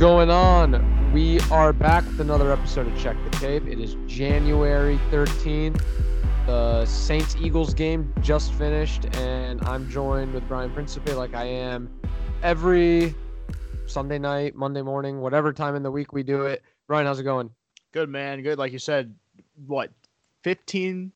Going on? We are back with another episode of Check the Tape. It is January 13th. The Saints Eagles game just finished, and I'm joined with Brian Principe like I am every Sunday night, Monday morning, whatever time in the week we do it. Brian, how's it going? Good man, good. Like you said, what, 15,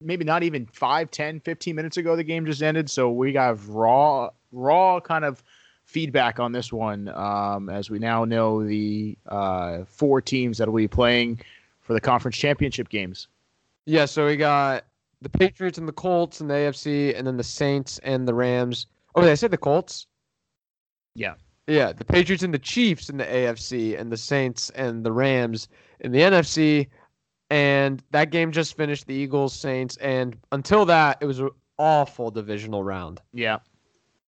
maybe not even 5, 10, 15 minutes ago the game just ended. So we got raw, raw kind of feedback on this one um, as we now know the uh, four teams that will be playing for the conference championship games. Yeah, so we got the Patriots and the Colts and the AFC, and then the Saints and the Rams. Oh, did I say the Colts? Yeah. Yeah, the Patriots and the Chiefs in the AFC, and the Saints and the Rams in the NFC. And that game just finished the Eagles, Saints, and until that, it was an awful divisional round. Yeah.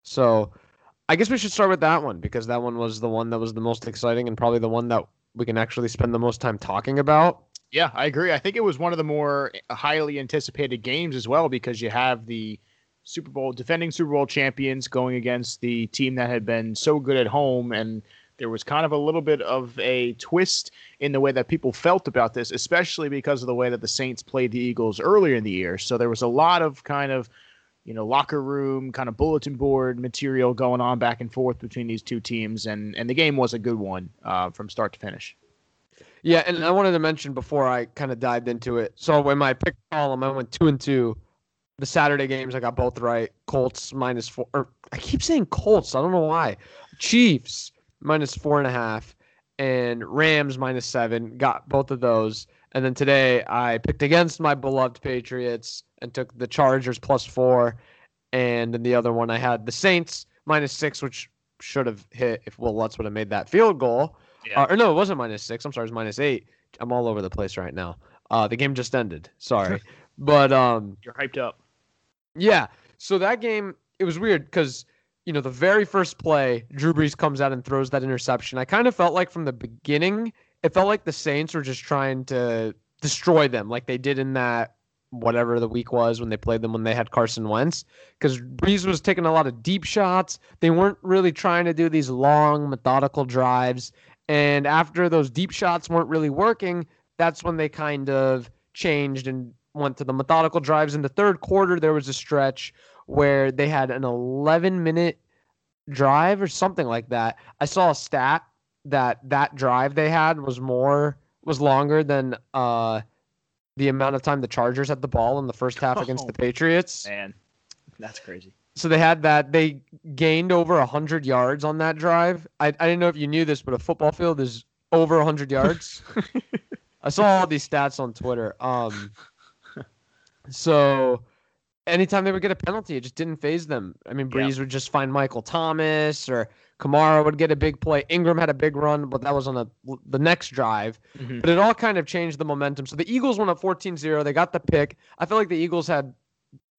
So I guess we should start with that one because that one was the one that was the most exciting and probably the one that we can actually spend the most time talking about. Yeah, I agree. I think it was one of the more highly anticipated games as well because you have the Super Bowl defending Super Bowl champions going against the team that had been so good at home and there was kind of a little bit of a twist in the way that people felt about this, especially because of the way that the Saints played the Eagles earlier in the year. So there was a lot of kind of you know, locker room kind of bulletin board material going on back and forth between these two teams, and and the game was a good one uh, from start to finish. Yeah, and I wanted to mention before I kind of dived into it. So when my pick column, I went two and two. The Saturday games I got both right. Colts minus four. Or I keep saying Colts. I don't know why. Chiefs minus four and a half, and Rams minus seven. Got both of those. And then today I picked against my beloved Patriots and took the Chargers plus four. And then the other one I had the Saints minus six, which should have hit if Wil Lutz would have made that field goal. Yeah. Uh, or no, it wasn't minus six. I'm sorry, it was minus eight. I'm all over the place right now. Uh, the game just ended. Sorry, but um, you're hyped up. Yeah. So that game, it was weird because you know the very first play, Drew Brees comes out and throws that interception. I kind of felt like from the beginning, it felt like the Saints were just trying to destroy them, like they did in that whatever the week was when they played them when they had Carson Wentz because Brees was taking a lot of deep shots. They weren't really trying to do these long methodical drives. And after those deep shots weren't really working, that's when they kind of changed and went to the methodical drives. In the third quarter, there was a stretch where they had an 11 minute drive or something like that. I saw a stat that that drive they had was more was longer than uh the amount of time the Chargers had the ball in the first half against the Patriots. Man, that's crazy. So they had that. They gained over 100 yards on that drive. I, I didn't know if you knew this, but a football field is over 100 yards. I saw all these stats on Twitter. Um, so anytime they would get a penalty, it just didn't faze them. I mean, Brees would just find Michael Thomas or Kamara would get a big play. Ingram had a big run, but that was on a, the next drive. Mm-hmm. But it all kind of changed the momentum. So the Eagles went up 14-0. They got the pick. I feel like the Eagles had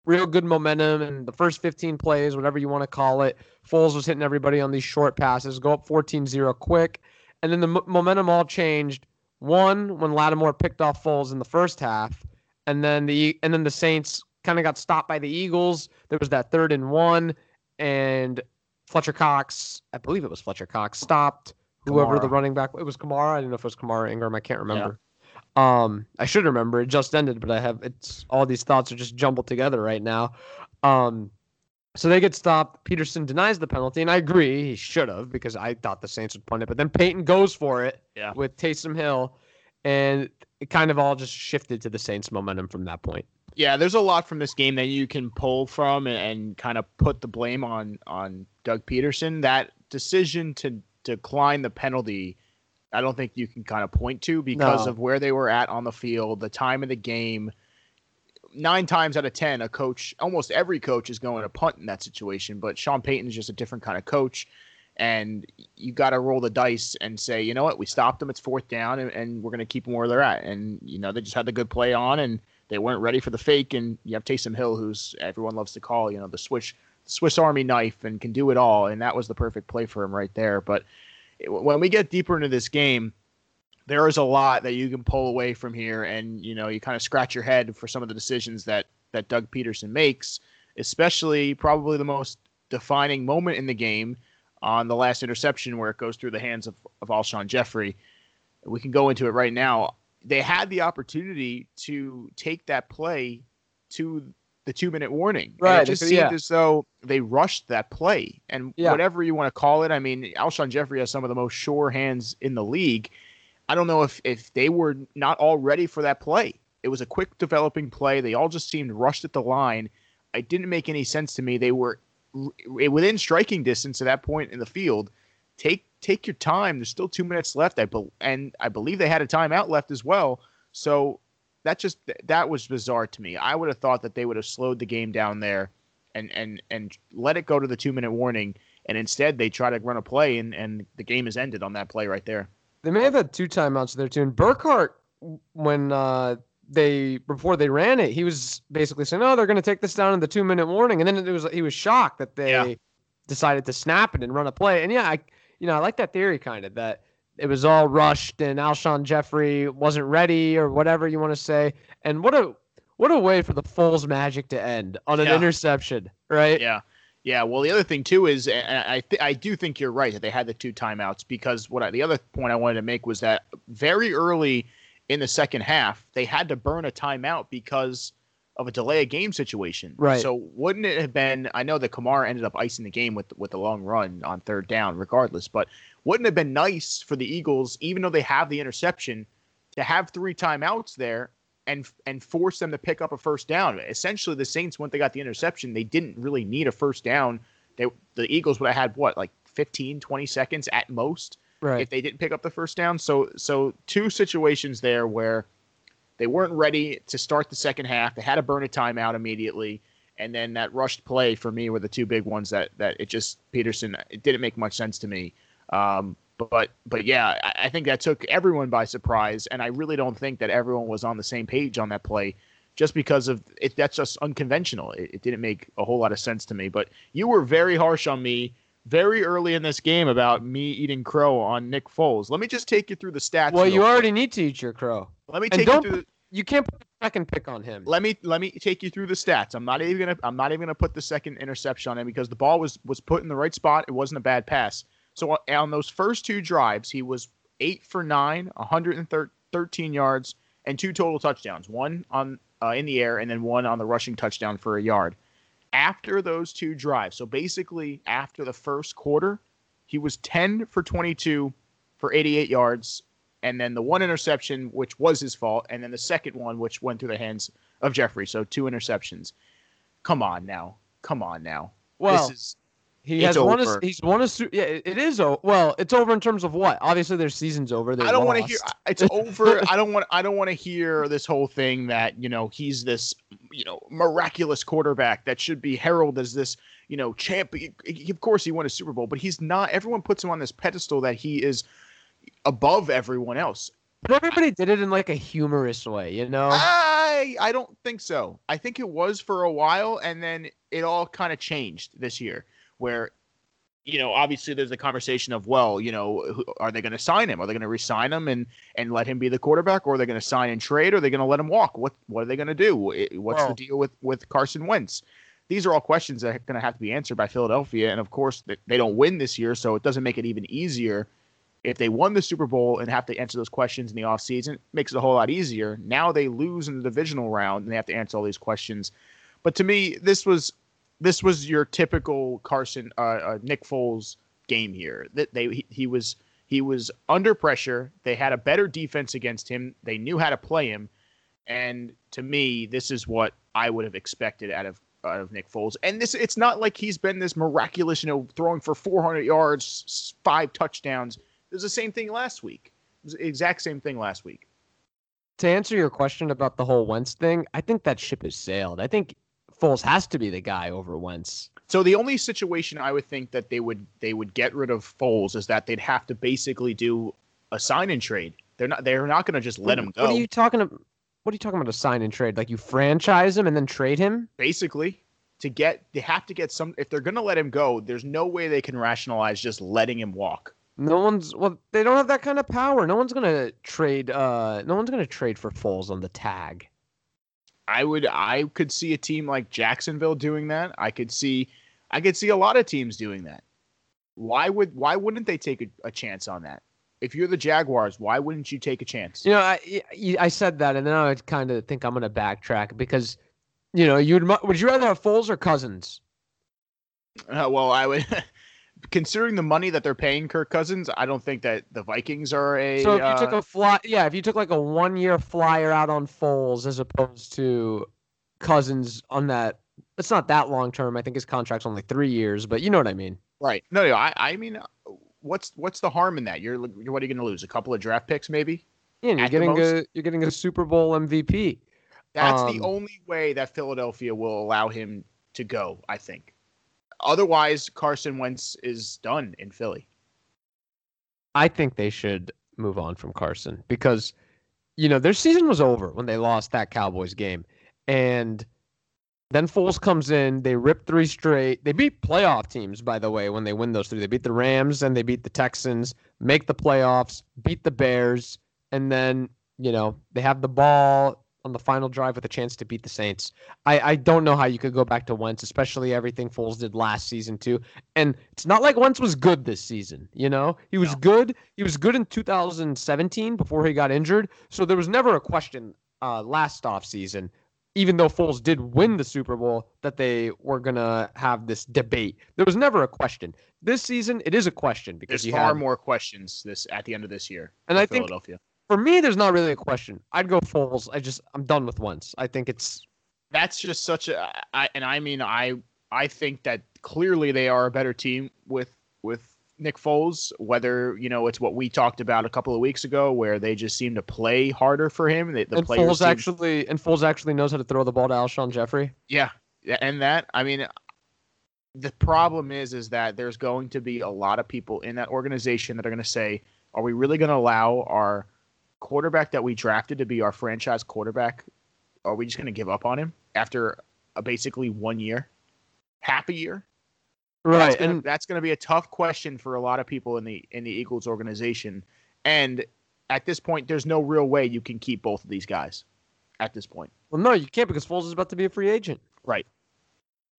real good momentum in the first 15 plays, whatever you want to call it. Foles was hitting everybody on these short passes. Go up 14-0 quick. And then the m- momentum all changed. One, when Lattimore picked off Foles in the first half. And then the and then the Saints kind of got stopped by the Eagles. There was that third and one. And Fletcher Cox, I believe it was Fletcher Cox, stopped whoever Kamara. the running back. It was Kamara. I don't know if it was Kamara Ingram. I can't remember. Yeah. Um, I should remember. It just ended, but I have it's all these thoughts are just jumbled together right now. Um, so they get stopped. Pederson denies the penalty, and I agree he should have because I thought the Saints would punt it. But then Payton goes for it yeah. with Taysom Hill, and it kind of all just shifted to the Saints' momentum from that point. Yeah, there's a lot from this game that you can pull from and, and kind of put the blame on on Doug Pederson. That decision to decline the penalty, I don't think you can kind of point to because no. of where they were at on the field, the time of the game. Nine times out of ten, a coach, almost every coach, is going to punt in that situation. But Sean Payton's just a different kind of coach, and you got to roll the dice and say, you know what, we stopped them. It's fourth down, and, and we're going to keep them where they're at. And you know they just had the good play on, and they weren't ready for the fake. And you have Taysom Hill, who's everyone loves to call, you know, the switch Swiss Army knife and can do it all. And that was the perfect play for him right there. But when we get deeper into this game, there is a lot that you can pull away from here, and you know you kind of scratch your head for some of the decisions that that Doug Pederson makes, especially probably the most defining moment in the game on the last interception where it goes through the hands of, of Alshon Jeffery. We can go into it right now. They had the opportunity to take that play to the two minute warning. Right. And it just seemed yeah. as though they rushed that play. And yeah. whatever you want to call it, I mean, Alshon Jeffery has some of the most sure hands in the league. I don't know if, if they were not all ready for that play. It was a quick developing play. They all just seemed rushed at the line. It didn't make any sense to me. They were within striking distance at that point in the field. Take take your time. There's still two minutes left. I be, and I believe they had a timeout left as well. So that just that was bizarre to me. I would have thought that they would have slowed the game down there and and and let it go to the two minute warning. And instead, they try to run a play, and, and the game is ended on that play right there. They may have had two timeouts there too. And Burkhardt, when uh, they before they ran it, he was basically saying, "Oh, they're going to take this down in the two minute warning," and then it was he was shocked that they yeah. decided to snap it and run a play. And yeah, I you know I like that theory kind of that it was all rushed and Alshon Jeffery wasn't ready or whatever you want to say. And what a what a way for the Foles magic to end on an yeah. interception, right? Yeah. Yeah, well, the other thing too is, I th- I do think you're right that they had the two timeouts because what I, the other point I wanted to make was that very early in the second half, they had to burn a timeout because of a delay of game situation. Right. So wouldn't it have been? I know that Kamara ended up icing the game with with the long run on third down, regardless. But wouldn't it have been nice for the Eagles, even though they have the interception, to have three timeouts there and and force them to pick up a first down? Essentially, the Saints, once they got the interception, they didn't really need a first down. They the Eagles would have had what like 15, 20 seconds at most right. if they didn't pick up the first down. So so two situations there where they weren't ready to start the second half. They had to burn a timeout immediately. And then that rushed play for me were the two big ones that that it just Pederson. it didn't make much sense to me. Um, but but yeah, I, I think that took everyone by surprise, and I really don't think that everyone was on the same page on that play just because of it. That's just unconventional. It, it, didn't make a whole lot of sense to me. But you were very harsh on me very early in this game about me eating crow on Nick Foles. Let me just take you through the stats. Well, you already need to eat your crow. Let me take you through. The, you can't put a second pick on him. Let me let me take you through the stats. I'm not even gonna I'm not even gonna put the second interception on him because the ball was was put in the right spot. It wasn't a bad pass. So on those first two drives, he was eight for nine, 113 yards, and two total touchdowns. One on uh, in the air, and then one on the rushing touchdown for a yard after those two drives, so basically after the first quarter, he was 10 for 22 for 88 yards, and then the one interception, which was his fault, and then the second one, which went through the hands of Jeffery. So two interceptions. Come on now. Come on now. Well, this is he it's has over. won a he's won a yeah it is well it's over in terms of what obviously their season's over I don't want to hear it's over I don't want I don't want to hear this whole thing that you know he's this you know miraculous quarterback that should be heralded as this you know champ of course he won a Super Bowl but he's not everyone puts him on this pedestal that he is above everyone else but everybody did it in like a humorous way you know I I don't think so I think it was for a while and then it all kind of changed this year where you know, obviously there's a conversation of, well, you know, are they going to sign him? Are they going to resign him and and let him be the quarterback, or are they going to sign and trade, or are they going to let him walk? What what are they going to do? What's well, the deal with with Carson Wentz? These are all questions that are going to have to be answered by Philadelphia, and of course they don't win this year, so it doesn't make it even easier. If they won the Super Bowl and have to answer those questions in the offseason, it makes it a whole lot easier. Now they lose in the divisional round and they have to answer all these questions. But to me, this was this was your typical Carson uh, uh, Nick Foles game here. That they he, he, was he was under pressure. They had a better defense against him. They knew how to play him, and to me, this is what I would have expected out of out of Nick Foles. And this it's not like he's been this miraculous, you know, throwing for 400 yards, five touchdowns. It was the same thing last week. It was the exact same thing last week. To answer your question about the whole Wentz thing, I think that ship has sailed. I think Foles has to be the guy over Wentz. So the only situation I would think that they would they would get rid of Foles is that they'd have to basically do a sign and trade. They're not they're not going to just let what, him go. What are you talking about? What are you talking about? A sign and trade? Like you franchise him and then trade him? Basically, to get they have to get some. If they're going to let him go, there's no way they can rationalize just letting him walk. No one's well. They don't have that kind of power. No one's gonna trade. Uh, no one's gonna trade for Foles on the tag. I would I could see a team like Jacksonville doing that. I could see I could see a lot of teams doing that. Why would why wouldn't they take a, a chance on that? If you're the Jaguars, why wouldn't you take a chance? You know, I I said that, and then I kind of think I'm going to backtrack because, you know, you'd would you rather have Foles or Cousins? Uh, well, I would. considering the money that they're paying Kirk Cousins, I don't think that the Vikings are a. So if you uh, took a fly, yeah, if you took like a one year flyer out on Foles as opposed to Cousins on that, it's not that long term. I think his contract's only three years, but you know what I mean. Right. No, no. I, I mean, what's what's the harm in that? You're what are you going to lose? A couple of draft picks, maybe? Yeah, you're getting a you're getting a Super Bowl MVP. That's um, the only way that Philadelphia will allow him to go. I think. Otherwise, Carson Wentz is done in Philly. I think they should move on from Carson because, you know, their season was over when they lost that Cowboys game, and then Foles comes in. They rip three straight. They beat playoff teams, by the way, when they win those three. They beat the Rams and they beat the Texans, make the playoffs, beat the Bears, and then, you know, they have the ball on the final drive with a chance to beat the Saints. I, I don't know how you could go back to Wentz, especially everything Foles did last season too. And it's not like Wentz was good this season, you know? He was no. good. He was good in 2017 before he got injured. So there was never a question uh, last offseason, even though Foles did win the Super Bowl, that they were gonna have this debate. There was never a question. This season, it is a question because there's far have, more questions this at the end of this year. And I think for me, there's not really a question. I'd go Foles. I just I'm done with Wentz. I think it's that's just such a. I, and I mean I I think that clearly they are a better team with with Nick Foles, whether you know it's what we talked about a couple of weeks ago, where they just seem to play harder for him. The, the and Foles seem... actually and Foles actually knows how to throw the ball to Alshon Jeffery. Yeah, and that I mean, the problem is is that there's going to be a lot of people in that organization that are going to say, "Are we really going to allow our quarterback that we drafted to be our franchise quarterback? Are we just going to give up on him after a basically one year, half a year?" Right, that's gonna, and that's going to be a tough question for a lot of people in the in the Eagles organization. And at this point, there's no real way you can keep both of these guys. At this point, well, no, you can't because Foles is about to be a free agent. Right.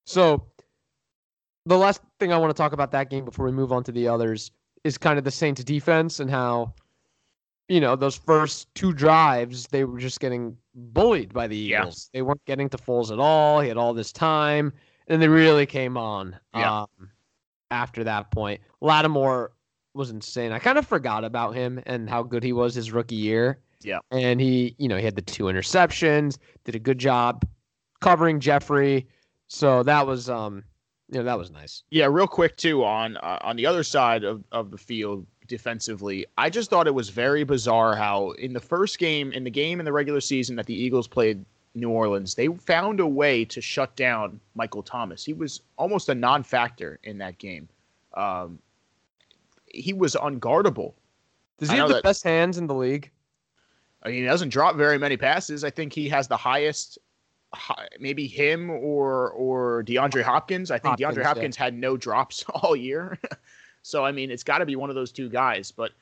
So, the last thing I want to talk about that game before we move on to the others is kind of the Saints' defense and how, you know, those first two drives they were just getting bullied by the Eagles. Yeah. They weren't getting to Foles at all. He had all this time and they really came on yeah. um, after that point. Lattimore was insane. I kind of forgot about him and how good he was his rookie year. Yeah. And he, you know, he had the two interceptions, did a good job covering Jeffery. So that was um you know, that was nice. Yeah, real quick too on uh, on the other side of, of the field defensively. I just thought it was very bizarre how in the first game in the game in the regular season that the Eagles played New Orleans, they found a way to shut down Michael Thomas. He was almost a non-factor in that game. Um, he was unguardable. Does he have the that, best hands in the league? I mean, he doesn't drop very many passes. I think he has the highest. Maybe him or or DeAndre Hopkins. I think Hopkins, DeAndre Hopkins yeah. had no drops all year. So I mean, it's got to be one of those two guys. But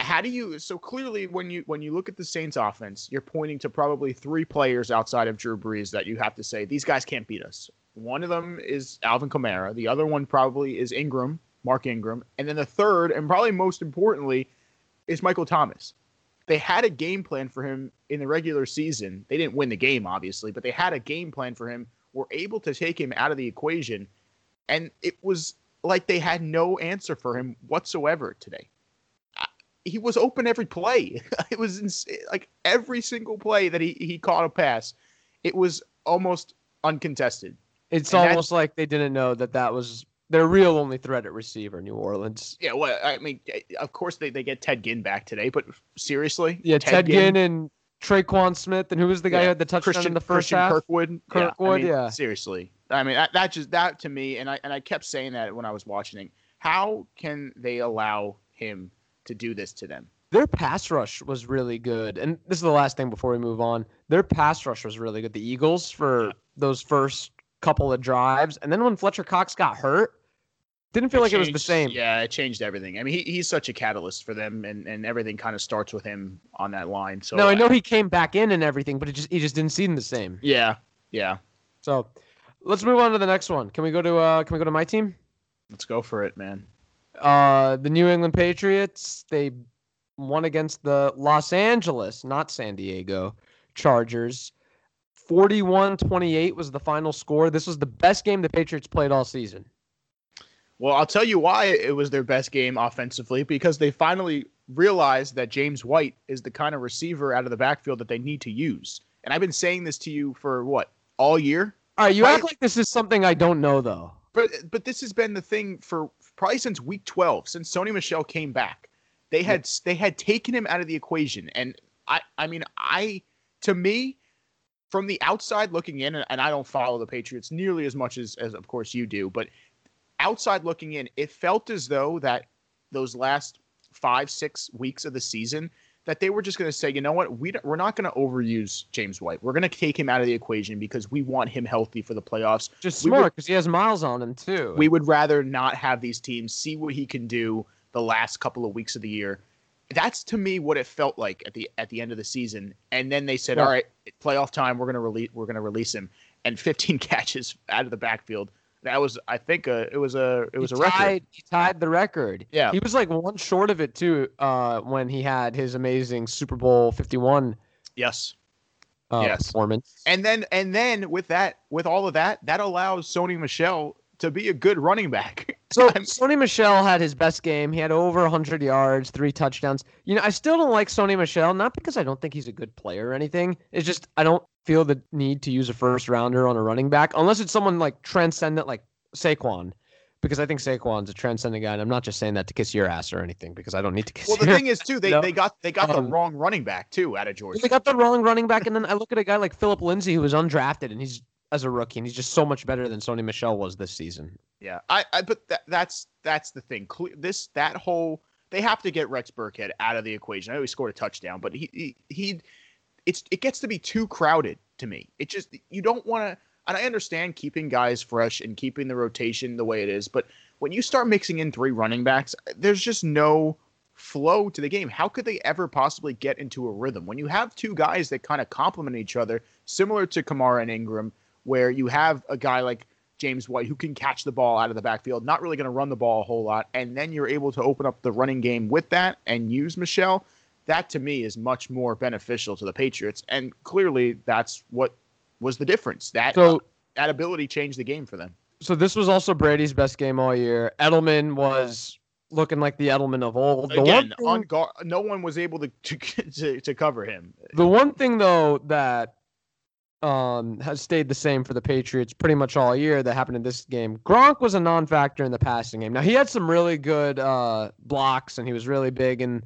how do you so clearly when you when you look at the Saints offense, you're pointing to probably three players outside of Drew Brees that you have to say these guys can't beat us. One of them is Alvin Kamara, the other one probably is Ingram, Mark Ingram, and then the third and probably most importantly is Michael Thomas. They had a game plan for him in the regular season. They didn't win the game obviously, but they had a game plan for him. Were able to take him out of the equation and it was like they had no answer for him whatsoever today he was open every play. it was ins- like every single play that he, he caught a pass, it was almost uncontested. It's and almost like they didn't know that that was their real only threat at receiver, New Orleans. Yeah, well, I mean, of course they, they get Ted Ginn back today, but seriously, yeah, Ted, Ted Ginn, Ginn, and Tre'Quan Smith, and who was the guy yeah, who had the touchdown Christian, in the first Christian half? Kirkwood. Kirkwood, yeah. I mean, yeah. Seriously, I mean that, that just that to me, and I and I kept saying that when I was watching. How can they allow him to do this to them. Their pass rush was really good. And this is the last thing before we move on. Their pass rush was really good. The Eagles for those first couple of drives. And then when Fletcher Cox got hurt, didn't feel it like changed, it was the same. Yeah, it changed everything. I mean, he, he's such a catalyst for them, and, and everything kind of starts with him on that line. So no, I know he came back in and everything, but it just he just didn't seem the same. Yeah, yeah. So let's move on to the next one. Can we go to uh can we go to my team? Let's go for it, man. Uh, the New England Patriots they won against the Los Angeles, not San Diego, Chargers. 41-28 was the final score. This was the best game the Patriots played all season. Well, I'll tell you why it was their best game offensively because they finally realized that James White is the kind of receiver out of the backfield that they need to use. And I've been saying this to you for what all year. All right, you act like this is something I don't know though. But but this has been the thing for probably since week 12, since Sony Michel came back. They had yeah. they had taken him out of the equation, and I I mean I to me from the outside looking in, and I don't follow the Patriots nearly as much as as of course you do, but outside looking in, it felt as though that those last five six weeks of the season that they were just going to say, you know what, we we're not going to overuse James White. We're going to take him out of the equation because we want him healthy for the playoffs. Just smart because he has miles on him too. We would rather not have these teams see what he can do the last couple of weeks of the year. That's to me what it felt like at the at the end of the season. And then they said, yeah. all right, playoff time, we're going to release we're going to release him, and 15 catches out of the backfield that was I think a, it was a it was he a tied, record. He tied the record. Yeah, he was like one short of it too uh, when he had his amazing Super Bowl Fifty One. Yes. Uh, yes. Performance. And then and then with that with all of that that allows Sony Michel to be a good running back. so Sony Michel had his best game. He had over 100 yards, three touchdowns. You know, I still don't like Sony Michel, not because I don't think he's a good player or anything. It's just I don't feel the need to use a first rounder on a running back unless it's someone like transcendent like Saquon. Because I think Saquon's a transcendent guy, and I'm not just saying that to kiss your ass or anything. Because I don't need to kiss. Your ass. Well, the thing is, too, they, no? they got they got um, the wrong running back too out of Georgia. They got the wrong running back, and then I look at a guy like Phillip Lindsay who was undrafted, and he's as a rookie, and he's just so much better than Sony Michel was this season. Yeah, I, I but that, that's that's the thing. This that whole they have to get Rex Burkhead out of the equation. I know he scored a touchdown, but he he, he it's it gets to be too crowded to me. It just you don't want to. And I understand keeping guys fresh and keeping the rotation the way it is, but when you start mixing in three running backs, there's just no flow to the game. How could they ever possibly get into a rhythm when you have two guys that kind of complement each other, similar to Kamara and Ingram, where you have a guy like James White who can catch the ball out of the backfield, not really going to run the ball a whole lot, and then you're able to open up the running game with that and use Michel. That to me is much more beneficial to the Patriots, and clearly that's what was the difference. That so, uh, that ability changed the game for them. So this was also Brady's best game all year. Edelman was looking like the Edelman of old. The Again, thing, on guard, no one was able to, to, to to cover him. The one thing though that um, has stayed the same for the Patriots pretty much all year that happened in this game. Gronk was a non-factor in the passing game. Now he had some really good uh, blocks and he was really big in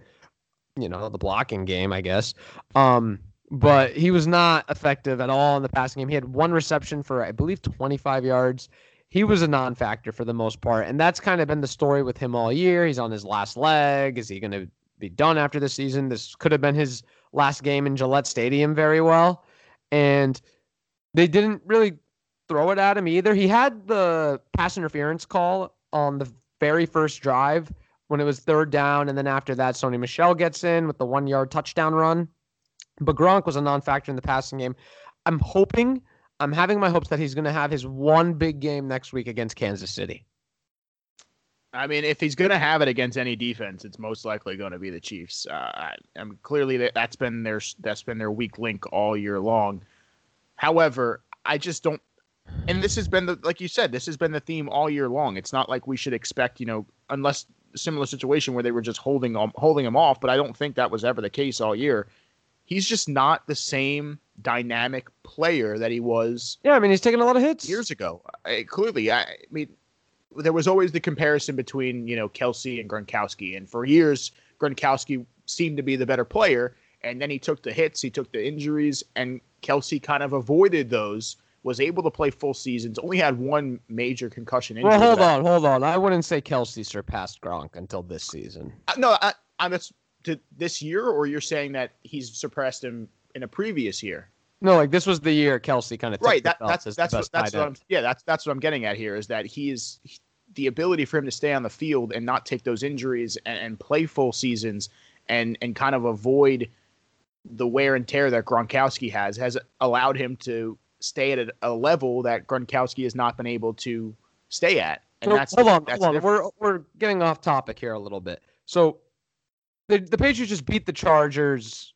you know the blocking game, I guess. Um, but he was not effective at all in the passing game. He had one reception for, I believe, 25 yards. He was a non factor for the most part. And that's kind of been the story with him all year. He's on his last leg. Is he going to be done after the season? This could have been his last game in Gillette Stadium very well. And they didn't really throw it at him either. He had the pass interference call on the very first drive when it was third down. And then after that, Sony Michel gets in with the one yard touchdown run. But Gronk was a non-factor in the passing game. I'm hoping, I'm having my hopes that he's going to have his one big game next week against Kansas City. I mean, if he's going to have it against any defense, it's most likely going to be the Chiefs. Uh, I, I clearly that, that's been their that's been their weak link all year long. However, I just don't. And this has been the like you said, this has been the theme all year long. It's not like we should expect, you know, unless similar situation where they were just holding on holding him off. But I don't think that was ever the case all year he's just not the same dynamic player that he was. Yeah, I mean, he's taken a lot of hits years ago. I, clearly, I, I mean, there was always the comparison between you know Kelce and Gronkowski, and for years Gronkowski seemed to be the better player, and then he took the hits, he took the injuries, and Kelce kind of avoided those. Was able to play full seasons. Only had one major concussion injury. Well, hold on, hold on. I wouldn't say Kelce surpassed Gronk until this season. Uh, no, I, I'm just to this year, or you're saying that he's suppressed him in a previous year? No, like this was the year Kelce kind of right. That, that's that's what, that's what I'm yeah that's that's what I'm getting at here is that he is he, the ability for him to stay on the field and not take those injuries and, and play full seasons and and kind of avoid the wear and tear that Gronkowski has has allowed him to stay at a, a level that Gronkowski has not been able to stay at And so, that's hold on, that's hold on. We're we're getting off topic here a little bit. So the the Patriots just beat the Chargers.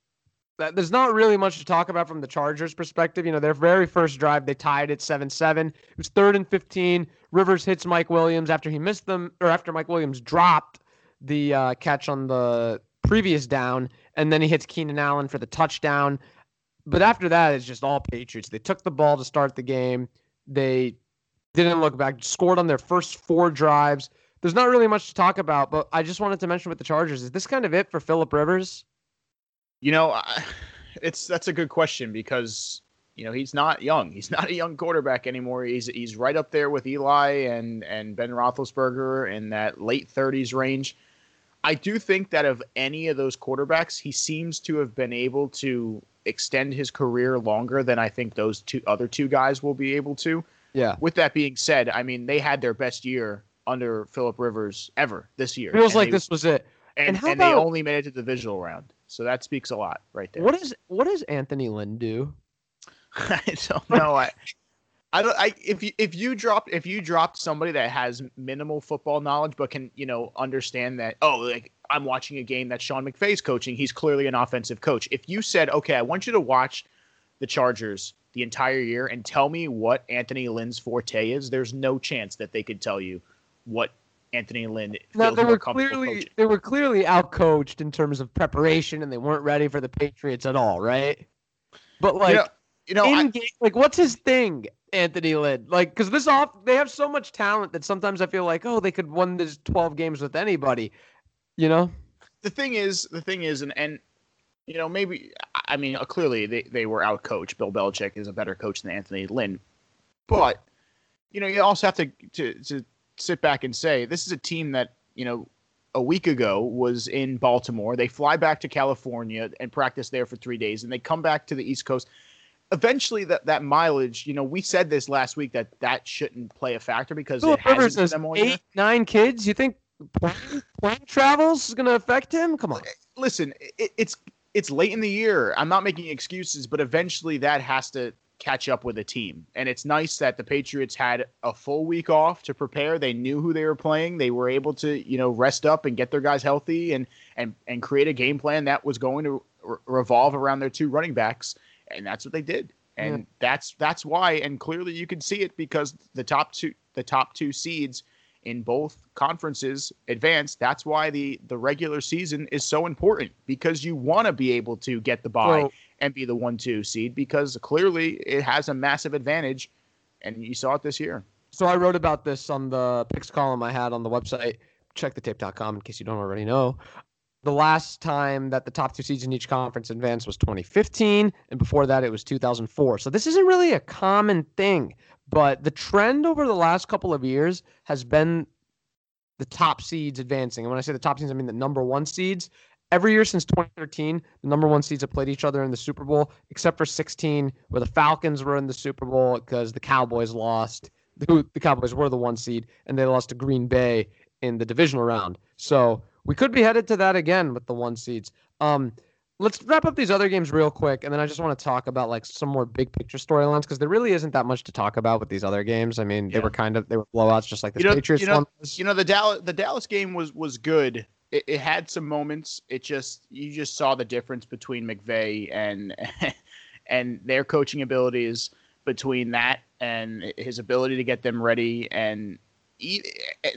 There's not really much to talk about from the Chargers' perspective. You know, their very first drive, they tied it 7 7. It was third and 15. Rivers hits Mike Williams after he missed them, or after Mike Williams dropped the uh, catch on the previous down, and then he hits Keenan Allen for the touchdown. But after that, it's just all Patriots. They took the ball to start the game. They didn't look back, scored on their first four drives. There's not really much to talk about, but I just wanted to mention with the Chargers, is this kind of it for Philip Rivers? You know, it's that's a good question because you know he's not young. He's not a young quarterback anymore. He's he's right up there with Eli and and Ben Roethlisberger in that late 30s range. I do think that of any of those quarterbacks, he seems to have been able to extend his career longer than I think those two other two guys will be able to. Yeah. With that being said, I mean they had their best year under Philip Rivers ever this year. Feels like they, this was it. and, And and, how they only made it to the divisional round. So that speaks a lot right there. What is what does Anthony Lynn do? I don't know. I, I don't. I if you if you dropped if you dropped somebody that has minimal football knowledge but can you know understand that oh like I'm watching a game that Sean McVay's coaching. He's clearly an offensive coach. If you said okay, I want you to watch the Chargers the entire year and tell me what Anthony Lynn's forte is, there's no chance that they could tell you what Anthony Lynn Now they were clearly coaching. they were clearly outcoached in terms of preparation, and they weren't ready for the Patriots at all, right? But like you know, you know I, in game, like what's his thing, Anthony Lynn? Like, because this off they have so much talent that sometimes I feel like, oh, they could win this twelve games with anybody, you know? the thing is, the thing is, and and you know, maybe I mean, uh, clearly they they were out coached. Bill Belichick is a better coach than Anthony Lynn, but you know, you also have to to to sit back and say this is a team that you know a week ago was in Baltimore. They fly back to California and practice there for three days, and they come back to the East Coast. Eventually, that that mileage, you know, we said this last week that that shouldn't play a factor because Philip it hasn't Rivers been has them all year. eight, nine kids. You think plane, plane travels is going to affect him? Come on. listen, it, it's it's late in the year. I'm not making excuses, but eventually that has to catch up with a team. And it's nice that the Patriots had a full week off to prepare. They knew who they were playing. They were able to, you know, rest up and get their guys healthy and and and create a game plan that was going to re- revolve around their two running backs. And that's what they did. And Yeah. that's that's why and clearly you can see it because the top two the top two seeds in both conferences advance. That's why the the regular season is so important because you want to be able to get the bye So- and be the one two seed because clearly it has a massive advantage, and you saw it this year. So I wrote about this on the picks column I had on the website, checkthetape.com in case you don't already know. The last time that the top two seeds in each conference advanced was 2015, and before that it was 2004. So this isn't really a common thing, but the trend over the last couple of years has been the top seeds advancing. And when I say the top seeds, I mean the number one seeds. Every year since 2013, the number one seeds have played each other in the Super Bowl, except for 16, where the Falcons were in the Super Bowl because the Cowboys lost who the Cowboys were the one seed, and they lost to Green Bay in the divisional round. So we could be headed to that again with the one seeds. Um, let's wrap up these other games real quick, and then I just want to talk about like some more big picture storylines because there really isn't that much to talk about with these other games. I mean, they were kind of they were blowouts, just like the You know- Patriots you know- one. You know the Dallas the Dallas game was was good. It, it had some moments. It just you just saw the difference between McVay and and their coaching abilities between that and his ability to get them ready and he,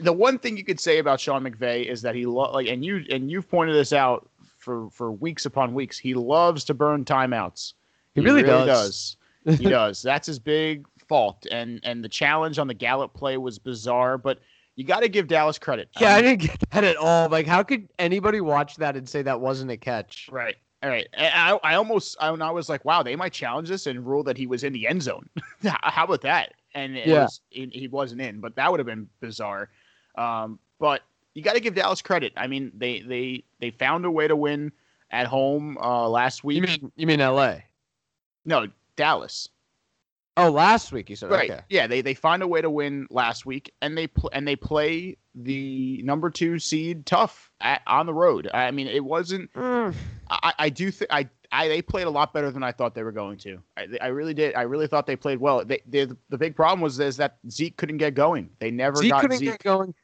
the one thing you could say about Sean McVay is that he lo- like and you and you've pointed this out for for weeks upon weeks. He loves to burn timeouts. He really does. does. He does. That's his big fault. And and the challenge on the Gallup play was bizarre, but you got to give Dallas credit. Yeah, I Um, didn't get that at all. Like, how could anybody watch that and say that wasn't a catch? right. All right. I, I almost I, I was like, wow, they might challenge this and rule that he was in the end zone. How about that? And it Yeah. was, he, he wasn't in, but that would have been bizarre. Um, but you got to give Dallas credit. I mean, they they they found a way to win at home uh, last week. You mean you mean L.A. no, Dallas. Oh, last week you said Right. okay. Yeah, they they find a way to win last week, and they pl- and they play the number two seed tough at, on the road. I mean, it wasn't. Mm. I, I do think I I, they played a lot better than I thought they were going to. I, I really did. I really thought they played well. They, they, the big problem was is that Zeke couldn't get going. They never Zeke got couldn't Zeke. get going.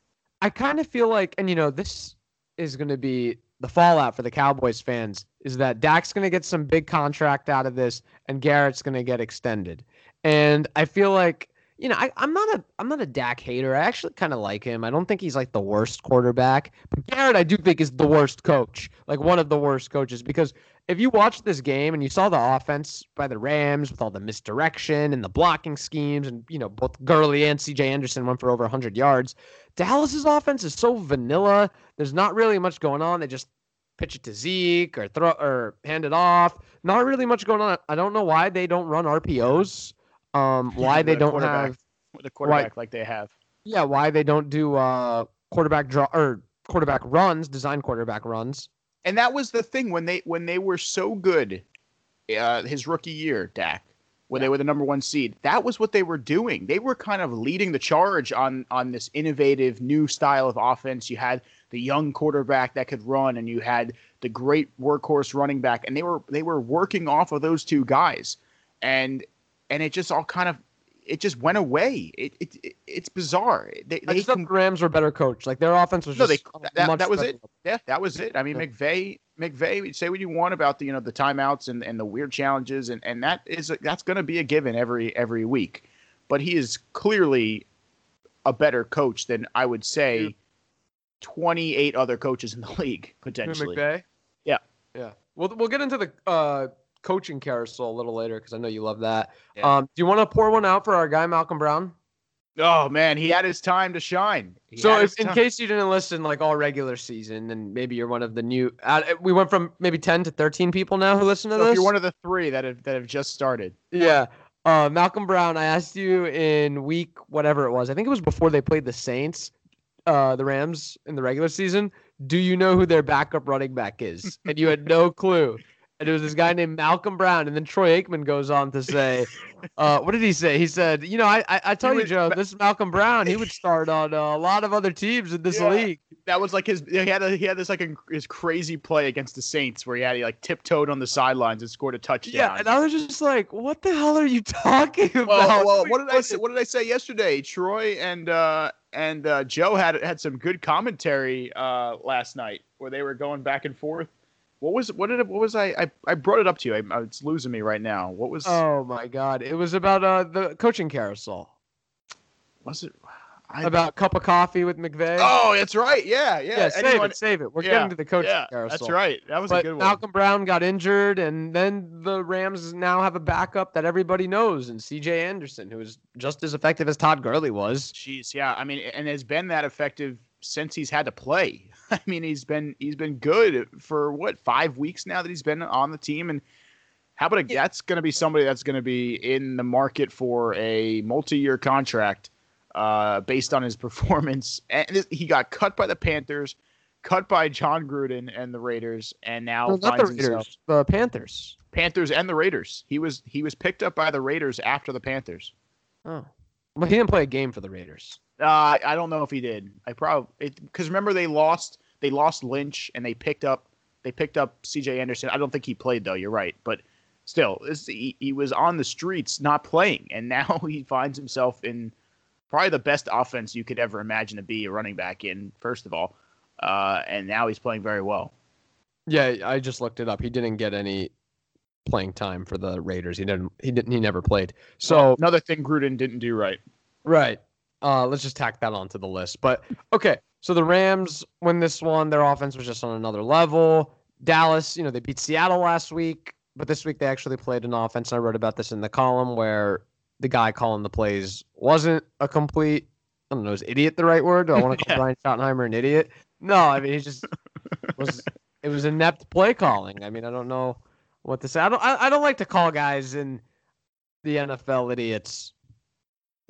I kind of feel like, and you know, this is going to be the fallout for the Cowboys fans is that Dak's going to get some big contract out of this, and Garrett's going to get extended. And I feel like you know, I, am not a I'm not a Dak hater. I actually kind of like him. I don't think he's like the worst quarterback, but Garrett I do think is the worst coach, like one of the worst coaches. Because if you watch this game and you saw the offense by the Rams with all the misdirection and the blocking schemes, and you know both Gurley and C.J. Anderson went for over 100 yards. Dallas's offense is so vanilla. There's not really much going on. They just pitch it to Zeke or throw or hand it off. Not really much going on. I don't know why they don't run RPOs. Um, why they don't have the quarterback why, like they have. Yeah, why they don't do uh quarterback draw or quarterback runs, design quarterback runs. And that was the thing when they when they were so good, uh, his rookie year, Dak, when yeah. they were the number one seed. That was what they were doing. They were kind of leading the charge on on this innovative new style of offense. You had the young quarterback that could run, and you had the great workhorse running back, and they were they were working off of those two guys. And and it just all kind of it just went away. It, it, it it's bizarre. They, I just the Rams were better coached. Like their offense was no, they, that, that was it. Yeah, that was it. I mean, yeah. McVay, McVay. Say what you want about the you know the timeouts and, and the weird challenges, and, and that is that's going to be a given every every week. But he is clearly a better coach than I would say twenty eight other coaches in the league potentially. McVay. Yeah. Yeah. We'll we'll get into the uh, coaching carousel a little later because I know you love that. Yeah. Um, do you want to pour one out for our guy Malcolm Brown? Oh man, he had his time to shine. He so, if, in case you didn't listen, like all regular season, and maybe you're one of the new, uh, we went from maybe ten to thirteen people now who listen to so this. If you're one of the three that have that have just started. Yeah, uh, Malcolm Brown. I asked you in week whatever it was. I think it was before they played the Saints, uh, the Rams in the regular season. Do you know who their backup running back is? And you had no clue and it was this guy named Malcolm Brown. And then Troy Aikman goes on to say, uh, what did he say? He said, you know, I I, I tell you, Joe, this is Malcolm Brown. He would start on uh, a lot of other teams in this yeah, league. That was like his. He had a, he had this like a, his crazy play against the Saints where he had he like tiptoed on the sidelines and scored a touchdown. Yeah, and I was just like, what the hell are you talking about? Well, well what did I say? What did I say yesterday? Troy and uh, and uh, Joe had had some good commentary uh, last night where they were going back and forth what was what did it, what was I, I I brought it up to you? I, it's losing me right now. What was? Oh my god! It was about uh the coaching carousel. Was it? I, about cup of coffee with McVay. Oh, that's right. Yeah, yeah. Yeah, save Anyone, it, save it. We're yeah, getting to the coaching yeah, carousel. That's right. That was but a good one. Malcolm Brown got injured, and then the Rams now have a backup that everybody knows, and C.J. Anderson, who is just as effective as Todd Gurley was. Jeez, yeah. I mean, and has been that effective since he's had to play. I mean, he's been he's been good for what five weeks now that he's been on the team, and how about a, that's going to be somebody that's going to be in the market for a multi-year contract uh, based on his performance. And he got cut by the Panthers, cut by Jon Gruden and the Raiders, and now no, not the Raiders, himself, the Panthers. Panthers and the Raiders. He was he was picked up by the Raiders after the Panthers. Oh, well, he didn't play a game for the Raiders. Uh, I don't know if he did. I probably because remember they lost they lost Lynch and they picked up they picked up C.J. Anderson. I don't think he played though. You're right, but still, this, he, he was on the streets not playing, and now he finds himself in probably the best offense you could ever imagine to be a running back in. First of all, uh, and now he's playing very well. Yeah, I just looked it up. He didn't get any playing time for the Raiders. He didn't. He didn't. He never played. So another thing Gruden didn't do right. Right. Uh, let's just tack that onto the list. But okay, so the Rams win this one. Their offense was just on another level. Dallas, you know, they beat Seattle last week, but this week they actually played an offense. I wrote about this in the column where the guy calling the plays wasn't a complete, I don't know, is idiot the right word? Do I want to call yeah. Brian Schottenheimer an idiot? No, I mean he just was. It was inept play calling. I mean, I don't know what to say. I don't. I, I don't like to call guys in the NFL idiots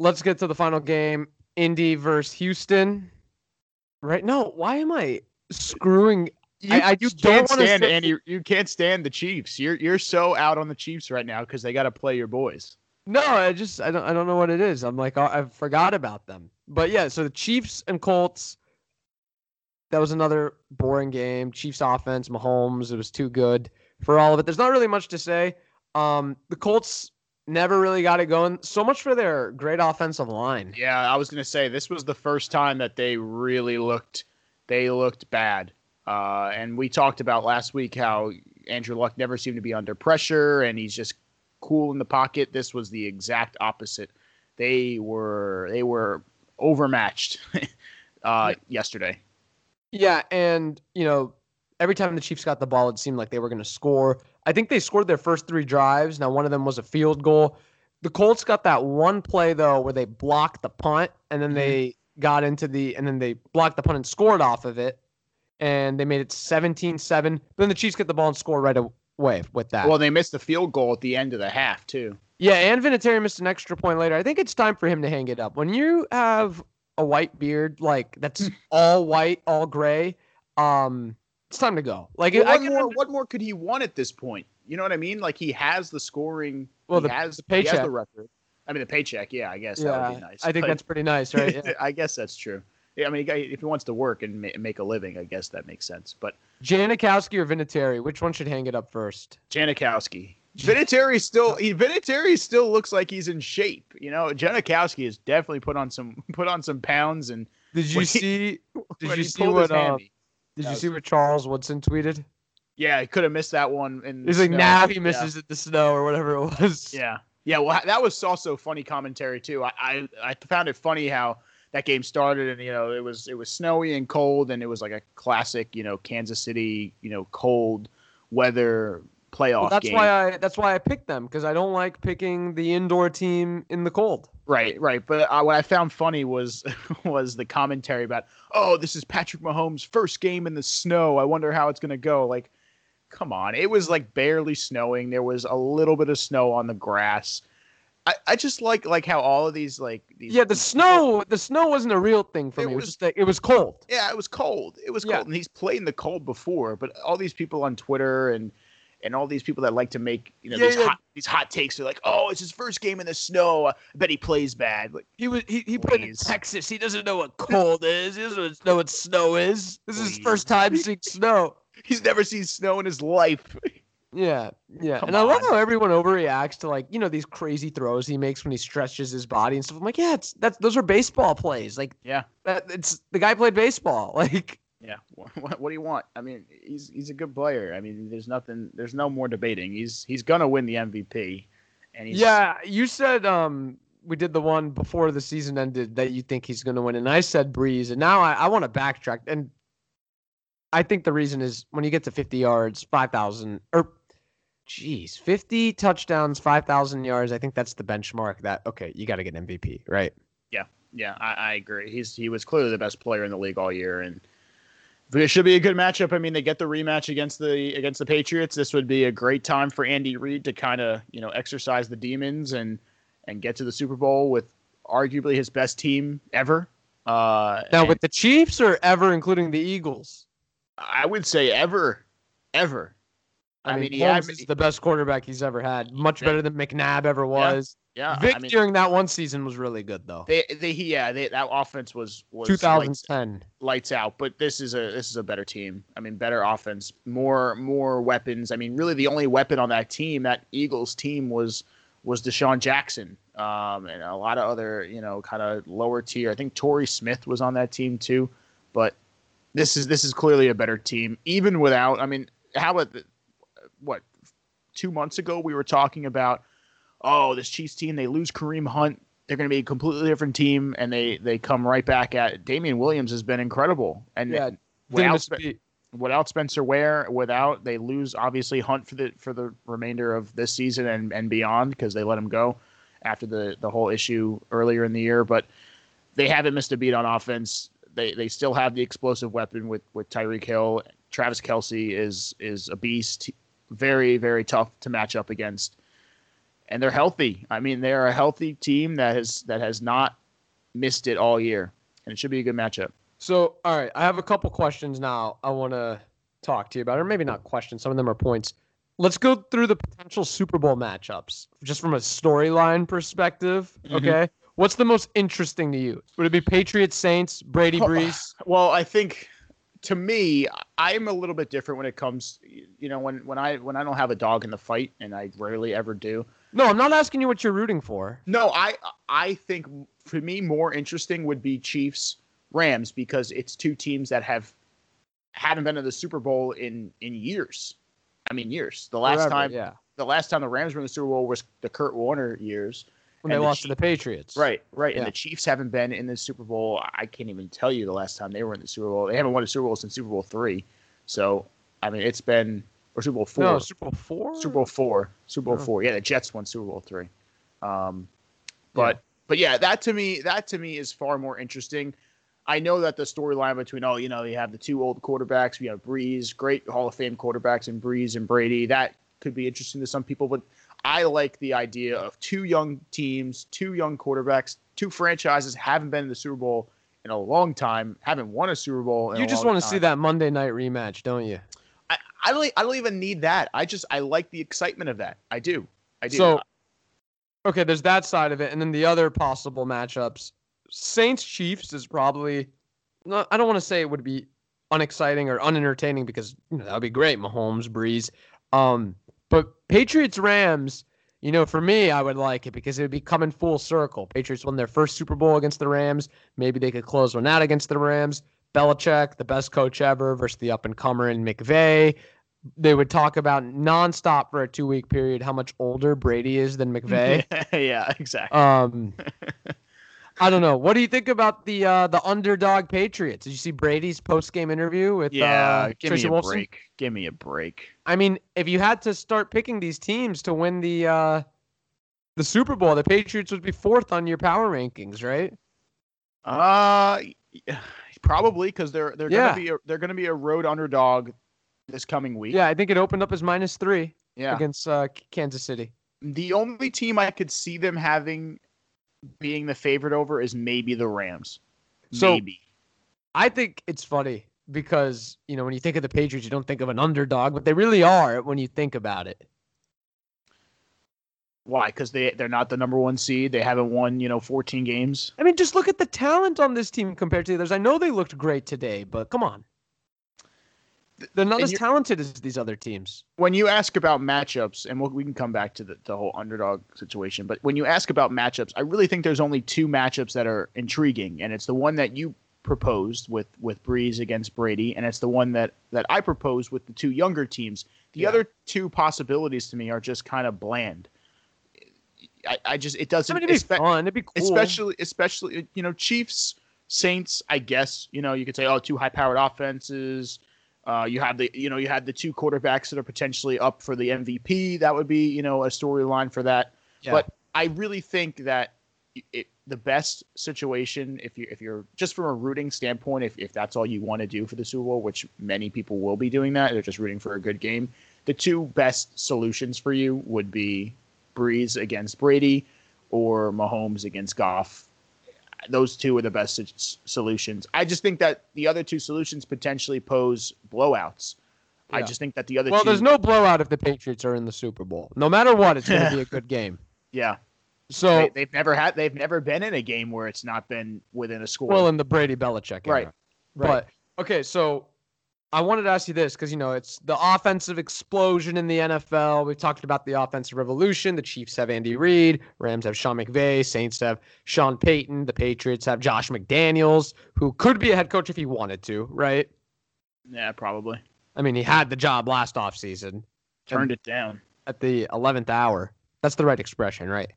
let's get to the final game. Indy versus Houston. Right? No, why am I screwing? You, I, I you can't stand Andy. You can't stand the Chiefs. You're you're so out on the Chiefs right now because they got to play your boys. No, I just I don't I don't know what it is. I'm like I forgot about them. But yeah, so the Chiefs and Colts. that was another boring game. Chiefs offense, Mahomes, it was too good for all of it. There's not really much to say. Um, the Colts never really got it going. So much for their great offensive line. Yeah, I was gonna say this was the first time that they really looked they looked bad. Uh, and we talked about last week how Andrew Luck never seemed to be under pressure and he's just cool in the pocket. This was the exact opposite. They were they were overmatched uh, yesterday. Yeah, and you know, every time the Chiefs got the ball, it seemed like they were going to score. I think they scored their first three drives. Now, one of them was a field goal. The Colts got that one play though where they blocked the punt, and then they mm-hmm. got into the, and then they blocked the punt and scored off of it, and they made it 17-7. But then the Chiefs get the ball and score right away with that. Well, they missed the field goal at the end of the half too. Yeah, and Vinatieri missed an extra point later. I think it's time for him to hang it up. When you have a white beard like that's all white, all gray, um, it's time to go. Like, well, what more? What more could he want at this point? You know what I mean? Like he has the scoring. Well, he the, has the paycheck. He has the record. I mean, the paycheck. Yeah, I guess yeah, that would be nice. I think but, that's pretty nice, right? Yeah. I guess that's true. Yeah, I mean, if he wants to work and make a living, I guess that makes sense. But Janikowski or Vinatieri, which one should hang it up first? Janikowski. Vinatieri still he, Vinatieri still looks like he's in shape. You know, Janikowski has definitely put on some put on some pounds and. Did you see? He, did you see what? Um, did you see what Charles Woodson tweeted? Yeah, he could have missed that one. In He's like, now he misses yeah. it the snow or whatever it was. Yeah, yeah. Well, that was also funny commentary too. I, I, I found it funny how that game started and you know it was it was snowy and cold and it was like a classic you know Kansas City you know cold weather playoff well, that's game. why I that's why I picked them because I don't like picking the indoor team in the cold. Right, right. But uh, what I found funny was was the commentary about, oh, this is Patrick Mahomes' first game in the snow. I wonder how it's gonna go. Like, come on, it was like barely snowing. There was a little bit of snow on the grass. I, I just like like how all of these like these, yeah the snow the snow wasn't a real thing for it me. Was, it was just like, it was cold. Yeah, it was cold. It was cold, yeah. and he's played in the cold before. But all these people on Twitter and and all these people that like to make you know yeah, these yeah. hot these hot takes are like, oh, it's his first game in the snow. I bet he plays bad. Like he was he, he played in Texas. He doesn't know what cold is. He doesn't know what snow is. This please. is his first time seeing snow. He's never seen snow in his life. Yeah, yeah, Come and I love how everyone overreacts to like you know these crazy throws he makes when he stretches his body and stuff. I'm like, yeah, it's that's those are baseball plays. Like, yeah, that, it's the guy played baseball. Like, yeah. What, what, do you want? I mean, he's he's a good player. I mean, there's nothing. There's no more debating. He's he's gonna win the MVP. And he's, yeah, you said um we did the one before the season ended that you think he's gonna win, and I said Brees, and now I, I want to backtrack. And I think the reason is when you get to 50 yards, 5,000 or geez, 50 touchdowns, 5,000 yards. I think that's the benchmark. That okay, you got to get MVP, right? Yeah, yeah, I, I agree. He's he was clearly the best player in the league all year, and it should be a good matchup. I mean, they get the rematch against the against the Patriots. This would be a great time for Andy Reid to kind of you know exercise the demons and and get to the Super Bowl with arguably his best team ever. Uh, now, and, with the Chiefs or ever, including the Eagles? I would say ever, ever. I, I mean, he is the best quarterback he's ever had. Much better than McNabb ever was. Yeah, Vic I mean, during that one season was really good though. They, they yeah, they, that offense was was 2010 lights, lights, out. But this is a this is a better team. I mean, better offense, more more weapons. I mean, really the only weapon on that team, that Eagles team, was was DeSean Jackson, um, and a lot of other you know kind of lower tier. I think Torrey Smith was on that team too. But this is this is clearly a better team, even without. I mean, how about the, what two months ago we were talking about oh, this Chiefs team, they lose Kareem Hunt. They're going to be a completely different team, and they they come right back at it. Damien Williams has been incredible, and yeah, without, without Spencer Ware, without they lose obviously Hunt for the for the remainder of this season and and beyond because they let him go after the the whole issue earlier in the year, but they haven't missed a beat on offense. They they still have the explosive weapon with with Tyreek Hill. Travis Kelce is is a beast. Very very tough to match up against and they're healthy. I mean, they're a healthy team that has that has not missed it all year, and it should be a good matchup. So, all right, I have a couple questions now. I want to talk to you about, or maybe not questions. Some of them are points. Let's go through the potential Super Bowl matchups, just from a storyline perspective. Mm-hmm. Okay, what's the most interesting to you? Would it be Patriots Saints, Brady Brees? Well, I think to me, I'm a little bit different when it comes. You know, when when I when I don't have a dog in the fight, and I rarely ever do. No, I'm not asking you what you're rooting for. No, I I think for me more interesting would be Chiefs Rams because it's two teams that have haven't been to the Super Bowl in in years. I mean years. The last Forever, time yeah, the last time the Rams were in the Super Bowl was the Kurt Warner years. When they the lost to the Patriots. Right, right. Yeah. And the Chiefs haven't been in the Super Bowl. I can't even tell you the last time they were in the Super Bowl. They haven't won a Super Bowl since Super Bowl three. So I mean it's been or Super Bowl four. No, Super Bowl four. Super Bowl four. Super Bowl Oh. four. Yeah, the Jets won Super Bowl three. Um, but but yeah, that to me that to me is far more interesting. I know that the storyline between oh you know you have the two old quarterbacks, we have Brees, great Hall of Fame quarterbacks, and Brees and Brady. That could be interesting to some people, but I like the idea of two young teams, two young quarterbacks, two franchises haven't been in the Super Bowl in a long time, haven't won a Super Bowl. In You just want to see that Monday night rematch, don't you? I, I don't. I don't even need that. I just I like the excitement of that. I do. I do. So, okay, there's that side of it, and then the other possible matchups. Saints Chiefs is probably. No, I don't want to say it would be unexciting or unentertaining because you know that would be great, Mahomes, Brees. Um, but Patriots Rams, you know, for me, I would like it because it would be coming full circle. Patriots won their first Super Bowl against the Rams. Maybe they could close one out against the Rams. Belichick, the best coach ever, versus the up and comer in McVay. They would talk about nonstop for a two week period how much older Brady is than McVay. yeah, exactly. um, I don't know. What do you think about the uh, the underdog Patriots? Did you see Brady's post game interview with yeah, uh, give Tracy me a Wolfson? break. Give me a break. I mean, if you had to start picking these teams to win the uh, the Super Bowl, the Patriots would be fourth on your power rankings, right? Uh probably because they're they're Yeah. gonna be a, they're gonna be a road underdog this coming week. Yeah, I think it opened up as minus three yeah. against uh, Kansas City. The only team I could see them having being the favorite over is maybe the Rams. So- maybe. I think it's funny because you know when you think of the Patriots, you don't think of an underdog, but they really are when you think about it. Why? Because they they're not the number one seed. They haven't won you know 14 games. I mean, just look at the talent on this team compared to the others. I know they looked great today, but come on. They're not as talented as these other teams. when you ask about matchups, and we'll, we can come back to the, the whole underdog situation, but when you ask about matchups, I really think there's only two matchups that are intriguing, and it's the one that you proposed with with Brees against Brady, and it's the one that that I proposed with the two younger teams. The Yeah. other two possibilities to me are just kind of bland. I, I just it doesn't mean, it'd be espe- fun. It'd be cool. especially especially you know Chiefs Saints. I guess you know you could say oh two high powered offenses. Uh, you have the you know you had the two quarterbacks that are potentially up for the MVP. That would be you know a storyline for that. Yeah. But I really think that it, the best situation if you if you're just from a rooting standpoint, if if that's all you want to do for the Super Bowl, which many people will be doing that, they're just rooting for a good game. The two best solutions for you would be Brees against Brady or Mahomes against Goff. Those two are the best s- solutions. I just think that the other two solutions potentially pose blowouts. I just think that the other well, two, there's no blowout if the Patriots are in the Super Bowl. No matter what, it's going to be a good game. yeah, So, they, they've never had, they've never been in a game where it's not been within a score. well, in the Brady Belichick era. Right. Right. But okay, so I wanted to ask you this because you know it's the offensive explosion in the NFL. We've talked about the offensive revolution. The Chiefs have Andy Reid, Rams have Sean McVay, Saints have Sean Payton, the Patriots have Josh McDaniels, who could be a head coach if he wanted to, right? yeah, probably I mean, he had the job last offseason turned it down. at the 11th hour. That's the right expression, right?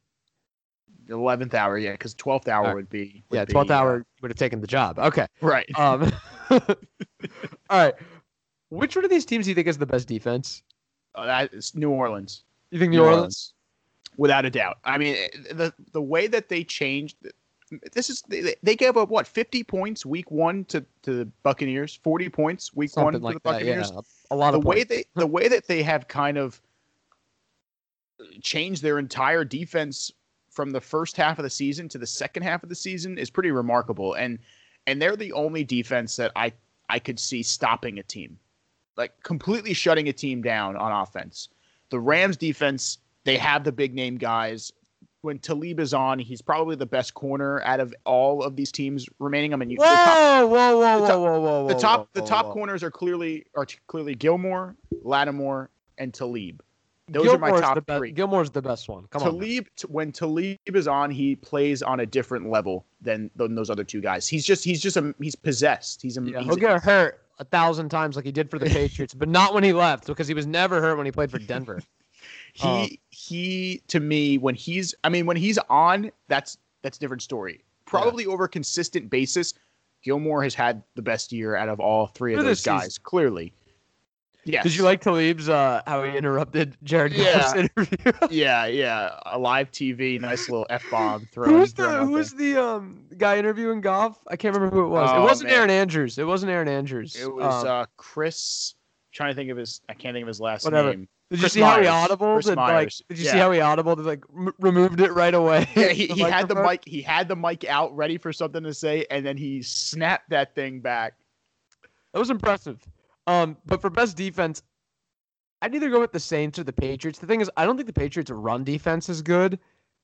Eleventh hour, yeah, because twelfth hour Alright. would be would Yeah, be, 12th uh, hour would have taken the job. Okay. right. Um, all right. Which one of these teams do you think is the best defense? Uh, that is New Orleans. You think New, Orleans? without a doubt. I mean, the the way that they changed. This is they, they gave up what fifty points week one to, to the Buccaneers, forty points week one Something to like the that. Buccaneers. Yeah, a lot the of way points. they the way that they have kind of changed their entire defense from the first half of the season to the second half of the season is pretty remarkable and and they're the only defense that I I could see stopping a team like completely shutting a team down on offense the Rams defense they have the big name guys when Talib is on, he's probably the best corner out of all of these teams remaining. I mean, you, whoa, the top, whoa, whoa, the top- whoa, whoa, whoa, the whoa, top, whoa, the top whoa. corners are clearly are clearly Gilmore, Lattimore, and Talib. Those are my top best, three. Gilmore's the best one. Come on. t- when Talib is on, he plays on a different level than, than those other two guys. He's just he's just a he's possessed. He's a Yeah, he's he'll get hurt a thousand times like he did for the Patriots, but not when he left because he was never hurt when he played for Denver. he Uh, he to me when he's I mean when he's on that's that's a different story. Probably over consistent basis, Gilmore has had the best year out of all three of those guys. season. Clearly, yes. Did you like Talib's uh, how he interrupted Jared Yeah. Goff's interview? Yeah, yeah. A live TV, nice little f bomb thrown. who was the thrown who was the um guy interviewing Goff? I can't remember who it was. Oh, it wasn't man. Erin Andrews. It wasn't Erin Andrews. It was Um, uh, Chris. trying to think of his. I can't think of his last Whatever. name. did you Chris see how he Myers. audible? Did, like, did you Yeah. see how he audible? Like m- removed it right away. Yeah, he, he had the mic. He had the mic out, ready for something to say, and then he snapped that thing back. That was impressive. Um, but for best defense, I'd either go with the Saints or the Patriots. The thing is, I don't think the Patriots' run defense is good,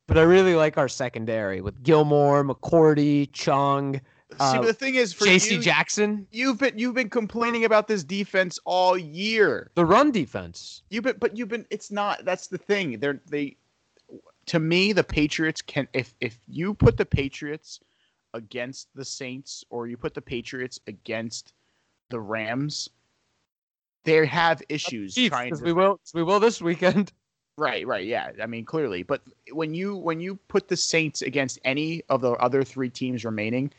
but I really like our secondary with Gilmore, McCourty, Chung, See, Uh, but the thing is, for J.C. Jackson. you've been you've been complaining about this defense all year. The run defense. You've been, but you've been. It's not. That's the thing. They're they. To me, the Patriots can. If if you put the Patriots against the Saints, or you put the Patriots against the Rams, they have issues Chiefs, trying to we will, we will this weekend. Right, right, yeah. I mean, clearly, but when you when you put the Saints against any of the other three teams remaining,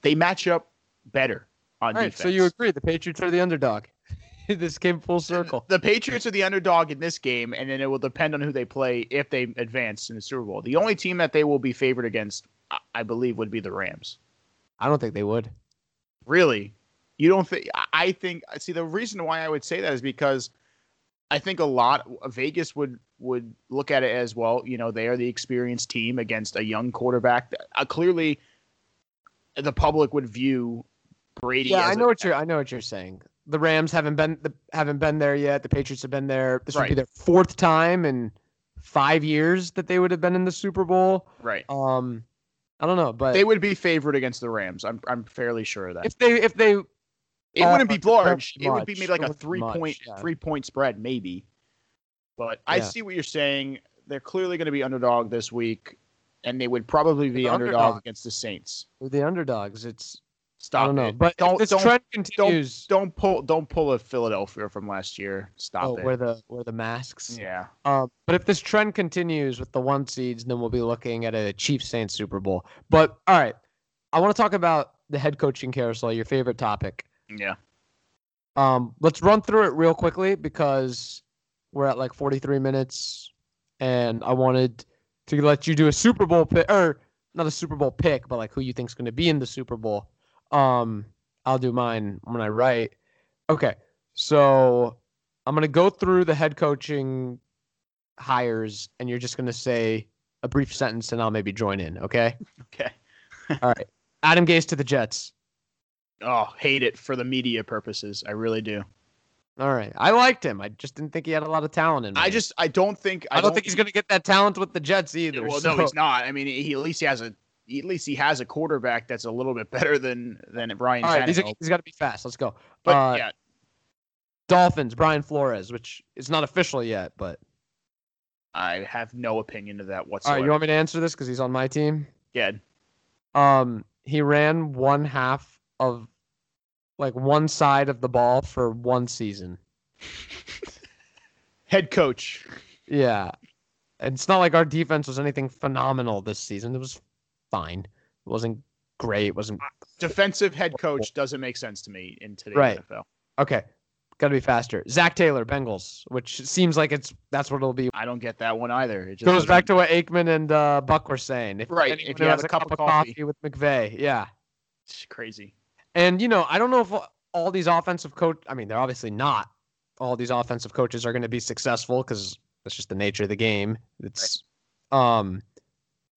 they match up better on All right, defense. so you agree the Patriots are the underdog. this came full circle. The Patriots are the underdog in this game, and then it will depend on who they play if they advance in the Super Bowl. The only team that they will be favored against, I- I believe, would be the Rams. I don't think they would. Really, you don't think? I- I think. See, the reason why I would say that is because I think a lot Vegas would would look at it as well. You know, they are the experienced team against a young quarterback. Uh, clearly, the public would view Brady. Yeah, as I a- know what you're. I know what you're saying. The Rams haven't been the, haven't been there yet. The Patriots have been there. This would be their fourth time in five years that they would have been in the Super Bowl. right. Um, I don't know, but They would be favored against the Rams. I'm I'm fairly sure of that. if they if they It Uh, wouldn't be large. It would be maybe like a three much, point yeah. three point spread, maybe. But I Yeah. see what you're saying. They're clearly going to be underdog this week, and they would probably be underdog, underdog. against the Saints. they're the underdogs, it's Stop I don't know, it. but don't this don't, trend don't continues. don't pull don't pull a Philadelphia from last year. Stop oh, it. where the where the masks. yeah. Um, but if this trend continues with the one seeds, then we'll be looking at a Chiefs Saints Super Bowl. But all right, I want to talk about the head coaching carousel, your favorite topic. Yeah. Um, let's run through it real quickly because we're at like 43 minutes, and I wanted to let you do a Super Bowl pick, or not a Super Bowl pick, but like who you think's going to be in the Super Bowl. Um, I'll do mine when I write. Okay, so I'm going to go through the head coaching hires, and you're just going to say a brief sentence, and I'll maybe join in. Okay. Okay. All right. Adam Gase to the Jets. Oh, hate it for the media purposes. I really do. All right. I liked him. I just didn't think he had a lot of talent in him. I just I don't think I, don't, think he's going to get that talent with the Jets either. Well, so- no, he's not. I mean, he at least he has a at least he has a quarterback that's a little bit better than than Brian All right, he's, Tannehill. he's got to be fast. Let's go. But uh, yeah, Dolphins, Brian Flores, which is not official yet, but I have no opinion of that all whatsoever. right, you want me to answer this because he's on my team? yeah, Um, he ran one half of, like one side of the ball for one season. head coach. Yeah, and it's not like our defense was anything phenomenal this season. It was fine. It wasn't great. It wasn't Defensive head coach doesn't make sense to me in today's Right. NFL. okay. Got to be faster. Zac Taylor, Bengals, which seems like it's that's what it'll be. I don't get that one either. It just Goes back to what Aikman and uh, Buck were saying. If Right, if you have a cup of coffee. with McVay, yeah. It's crazy. And you know, I don't know if all these offensive coach. I mean, they're obviously not. All these offensive coaches are going to be successful because that's just the nature of the game. It's, um,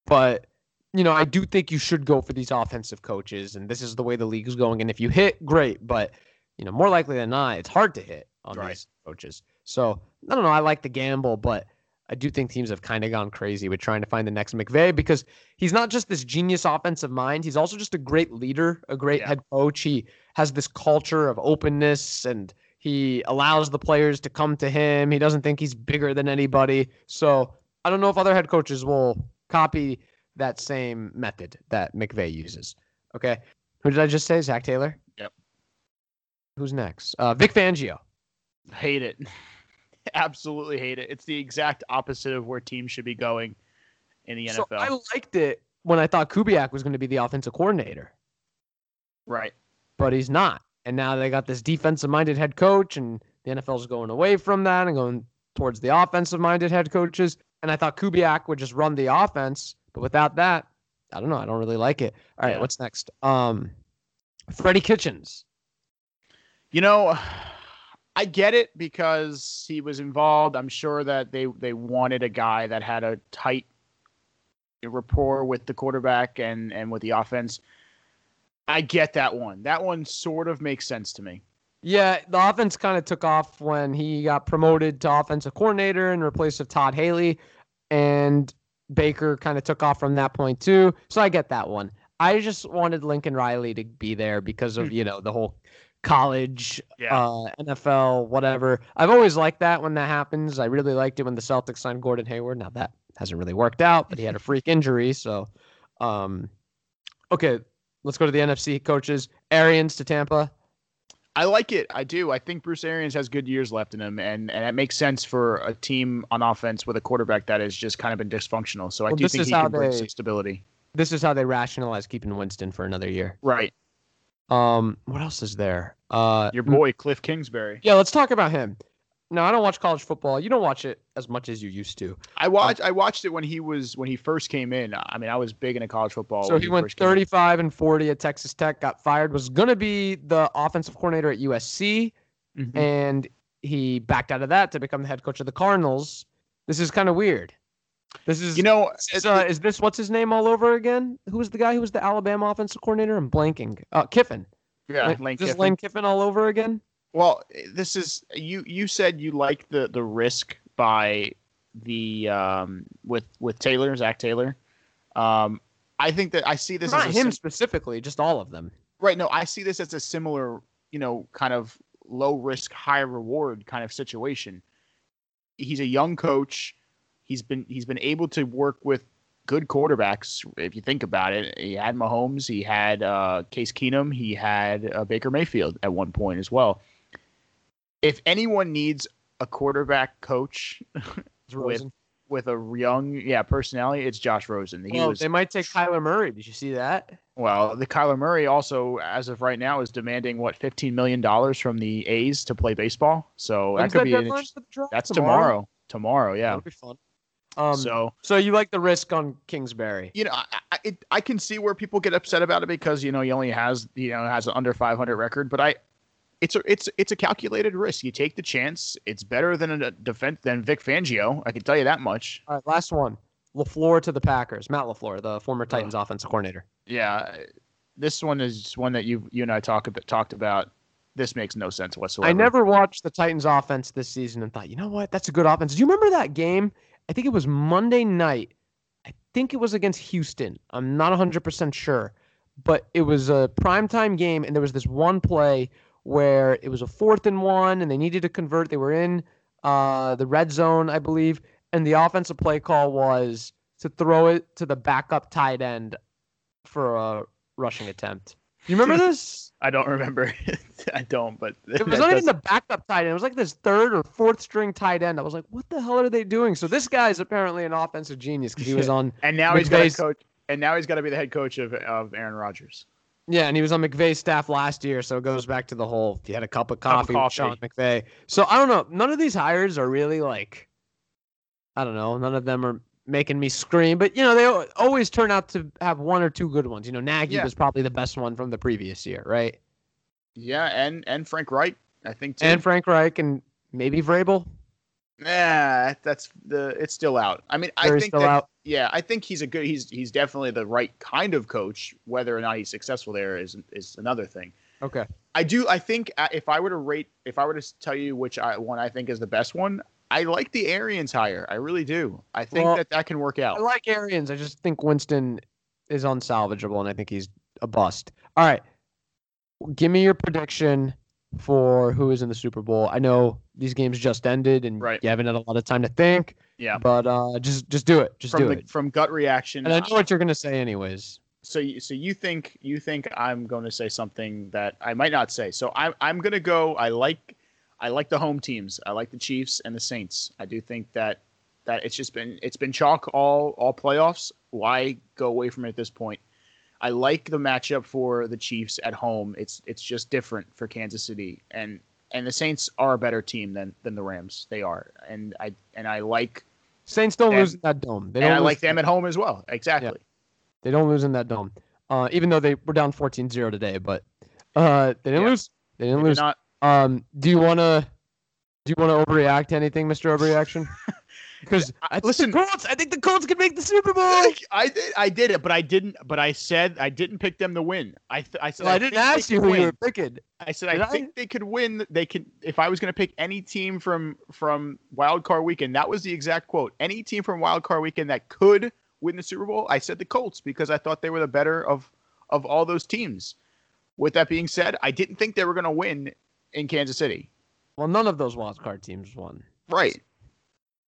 but you know, I do think you should go for these offensive coaches, and this is the way the league is going. And if you hit, great. But you know, more likely than not, it's hard to hit on Right. these coaches. So I don't know. I like the gamble, but I do think teams have kind of gone crazy with trying to find the next McVay because he's not just this genius offensive mind. He's also just a great leader, a great yeah. head coach. He has this culture of openness and he allows the players to come to him. He doesn't think he's bigger than anybody. So I don't know if other head coaches will copy that same method that McVay uses. Okay. Who did I just say? Zac Taylor? Yep. Who's next? Uh, Vic Fangio. Hate it. Absolutely hate it. It's the exact opposite of where teams should be going in the so NFL. I liked it when I thought Kubiak was going to be the offensive coordinator. Right. But he's not. And now they got this defensive minded head coach, and the NFL is going away from that and going towards the offensive minded head coaches. And I thought Kubiak would just run the offense. But without that, I don't know. I don't really like it. All right, yeah. what's next? Um, Freddie Kitchens. You know, I get it because he was involved. I'm sure that they they wanted a guy that had a tight rapport with the quarterback and and with the offense. I get that one. That one sort of makes sense to me. Yeah, the offense kind of took off when he got promoted to offensive coordinator in replace of Todd Haley, and Baker kind of took off from that point too. So I get that one. I just wanted Lincoln Riley to be there because of hmm. you know the whole college, yeah. uh, NFL, whatever. I've always liked that when that happens. I really liked it when the Celtics signed Gordon Hayward. Now that hasn't really worked out, but he had a freak injury. So, um, okay, let's go to the NFC coaches. Arians to Tampa. I like it. I do. I think Bruce Arians has good years left in him, and and it makes sense for a team on offense with a quarterback that has just kind of been dysfunctional. So I well, do think he can they, bring some stability. This is how they rationalize keeping Winston for another year. Right. Um, what else is there? Uh, your boy Cliff Kingsbury. Yeah, let's talk about him. No, I don't watch college football. You don't watch it as much as you used to. I watched. I watched it when he was when he first came in. I mean, I was big into college football. So he, he went 35 and 40 at Texas Tech. Got fired. Was gonna be the offensive coordinator at USC, mm-hmm. and he backed out of that to become the head coach of the Cardinals. This is kind of weird. This is you know is, uh, is this what's his name all over again? Who was the guy who was the Alabama offensive coordinator? I'm blanking. Uh, Kiffin. Yeah, Lane Kiffin. Lane Kiffin all over again. Well, this is you. You said you like the the risk by the um with with Taylor, Zac Taylor. Um, I think that I see this not as him sim- specifically, just all of them. Right. No, I see this as a similar, you know, kind of low risk, high reward kind of situation. He's a young coach. He's been he's been able to work with good quarterbacks. If you think about it, he had Mahomes, he had uh, Case Keenum, he had uh, Baker Mayfield at one point as well. If anyone needs a quarterback coach with with a young yeah personality, it's Josh Rosen. He well, was, they might take Kyler Murray. Did you see that? Well, the Kyler Murray also, as of right now, is demanding what fifteen million dollars from the A's to play baseball. So When's that could that be an, that's tomorrow. Tomorrow, yeah. That'll be fun. Um, so, so you like the risk on Kingsbury? You know, I, I, it, I can see where people get upset about it because you know he only has you know has an under 500 record, but I, it's a it's it's a calculated risk. You take the chance. It's better than a defense than Vic Fangio. I can tell you that much. All right, last one. LaFleur to the Packers. Matt LaFleur, the former Titans uh, offensive coordinator. Yeah, this one is one that you you and I talked talked about. This makes no sense whatsoever. I never watched the Titans offense this season and thought, you know what, that's a good offense. Do you remember that game I think it was Monday night. I think it was against Houston. I'm not 100% sure, but it was a primetime game, and there was this one play where it was a fourth and one, and they needed to convert. They were in uh, the red zone, I believe, and the offensive play call was to throw it to the backup tight end for a rushing attempt. You remember this? I don't remember. I don't, but it was not even the backup tight end. It was like this third or fourth string tight end. I was like, what the hell are they doing? So this guy is apparently an offensive genius because he was on. and now McVay's... he's got to coach. And now he's got to be the head coach of of Aaron Rodgers. Yeah, and he was on McVay's staff last year, so it goes back to the whole. He had a cup of coffee, cup of coffee. with Sean McVay. So I don't know. None of these hires are really like. I don't know. None of them are making me scream. But you know, they always turn out to have one or two good ones. You know, Nagy yeah. was probably the best one from the previous year, right? Yeah, and and Frank Reich, I think too. And Frank Reich and maybe Vrabel. Yeah, that's the it's still out. I mean, I think that, out. yeah, I think he's a good he's he's definitely the right kind of coach. Whether or not he's successful there is is another thing. Okay. I do I think uh, if I were to rate if I were to tell you which I, one I think is the best one, I like the Arians hire. I really do. I think Well, that that can work out. I like Arians. I just think Winston is unsalvageable, and I think he's a bust. All right, give me your prediction for who is in the Super Bowl. I know these games just ended, and Right. you haven't had a lot of time to think. Yeah. But uh, just just do it. Just From do the, it. from gut reaction. And I know what you're gonna say, anyways. so you, so you think you think I'm going to say something that I might not say. So I'm I'm going to go. I like I like the home teams. I like the Chiefs and the Saints. I do think that that it's just been it's been chalk all all playoffs. Why go away from it at this point? I like the matchup for the Chiefs at home. It's it's just different for Kansas City and and the Saints are a better team than than the Rams. They are. And I and I like Saints don't And- lose in that dome. They and don't I like them at home as well. Exactly. They don't lose in that dome. Uh, even though they were down 14-0 today, but uh, they didn't Yeah. lose. They didn't Maybe lose. not Um, do you wanna do you wanna overreact to anything, Mr. Overreaction? Because I- listen- Colts. I think the Colts can make the Super Bowl. I did. I did it, but I didn't. But I said I didn't pick them to win. I th- I said Well, I, think didn't ask you who win. you were picking. I said Did I I? think they could win. They could. If I was going to pick any team from from Wild Card Weekend, that was the exact quote. Any team from Wild Card Weekend that could win the Super Bowl, I said the Colts because I thought they were the better of of all those teams. With that being said, I didn't think they were going to win in Kansas City. Well, none of those wild card teams won. Right.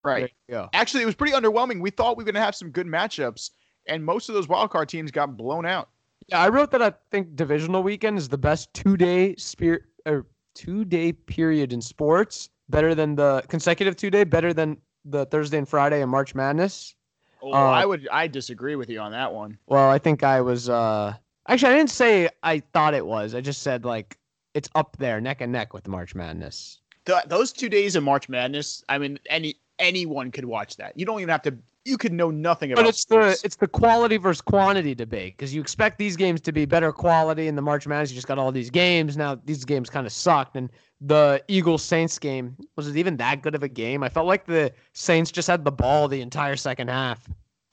Right. Go. Actually, it was pretty underwhelming. We thought we were going to have some good matchups, and most of those wild card teams got blown out. Yeah, I wrote that I think divisional weekend is the best two day spirit or two day period in sports. Better than the consecutive two day. Better than the Thursday and Friday in March Madness. Oh, Uh, I would. I disagree with you on that one. Well, I think I was. uh Actually, I didn't say I thought it was. I just said like it's up there, neck and neck with March Madness. Th those two days of March Madness. I mean, any anyone could watch that. You don't even have to. You could know nothing about. It. But it's sports. the it's the quality versus quantity debate because you expect these games to be better quality in the March Madness. You just got all these games now. These games kind of sucked, and the Eagles Saints game was it even that good of a game? I felt like the Saints just had the ball the entire second half.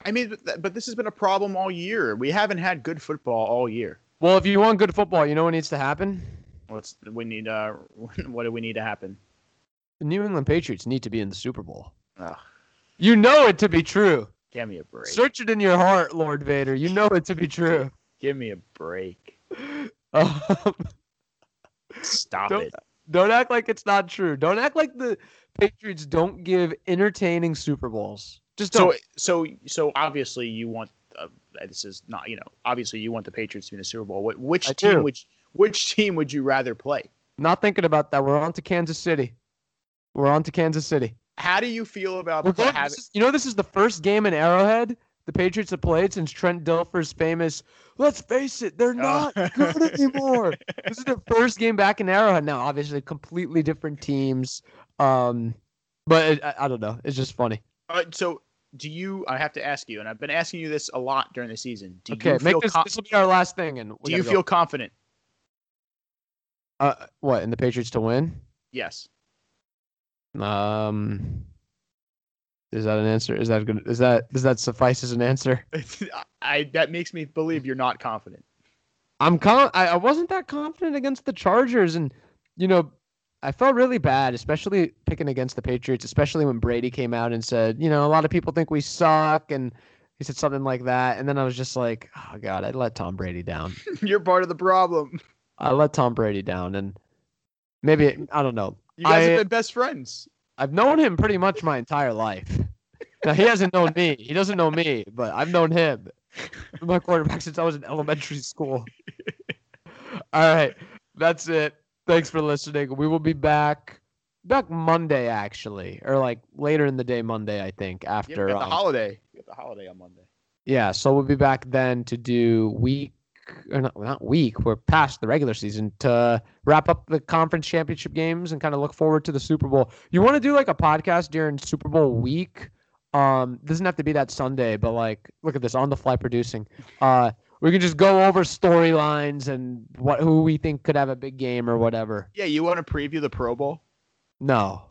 I mean, but, but this has been a problem all year. We haven't had good football all year. Well, if you want good football, you know what needs to happen. What's we need? Uh, what do we need to happen? The New England Patriots need to be in the Super Bowl. Ugh, You know it to be true. give me a break. Search it in your heart, Lord Vader. You know it to be true. Give me a break. Um, Stop Don't- it. don't act like it's not true. Don't act like the Patriots don't give entertaining Super Bowls. Just So don't. so so obviously you want. Uh, this is not you know obviously you want the Patriots to be in the Super Bowl. What, which I team do. would which team would you rather play? not thinking about that. We're on to Kansas City. We're on to Kansas City. How do you feel about going, having? this is- you know, this is the first game in Arrowhead the Patriots have played since Trent Dilfer's famous. Let's face it, they're not Oh. good anymore. this is their first game back in Arrowhead. Now, obviously, completely different teams. Um, but it, I, I don't know. It's just funny. Uh, so, do you? I have to ask you, and I've been asking you this a lot during the season. Do Okay, you make feel? this. con- This will be our last thing. And do you gotta go. feel confident? Uh, what in the Patriots to win? Yes. Um, is that an answer? Is that good? Is that does that suffice as an answer? I that makes me believe you're not confident. I'm con- I, I wasn't that confident against the Chargers, and you know, I felt really bad, especially picking against the Patriots, especially when Brady came out and said, you know, a lot of people think we suck, and he said something like that, and then I was just like, oh god, I let Tom Brady down. you're part of the problem. I let Tom Brady down, and maybe I don't know. You guys I- have been best friends. I've known him pretty much my entire life. Now he hasn't known me. He doesn't know me, but I've known him. My quarterback since I was in elementary school. All right, that's it. Thanks for listening. We will be back back Monday actually, or like later in the day Monday, I think. After the um, holiday. The holiday on Monday. yeah, so we'll be back then to do week or not, not week. We're past the regular season to wrap up the conference championship games and kind of look forward to the Super Bowl. You want to do like a podcast during Super Bowl week? Um, doesn't have to be that Sunday, but like, look at this on the fly producing. Uh, we can just go over storylines and what who we think could have a big game or whatever. Yeah, you want to preview the Pro Bowl? No,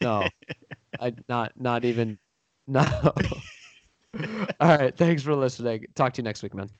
no, I not not even no. All right, thanks for listening. Talk to you next week, man.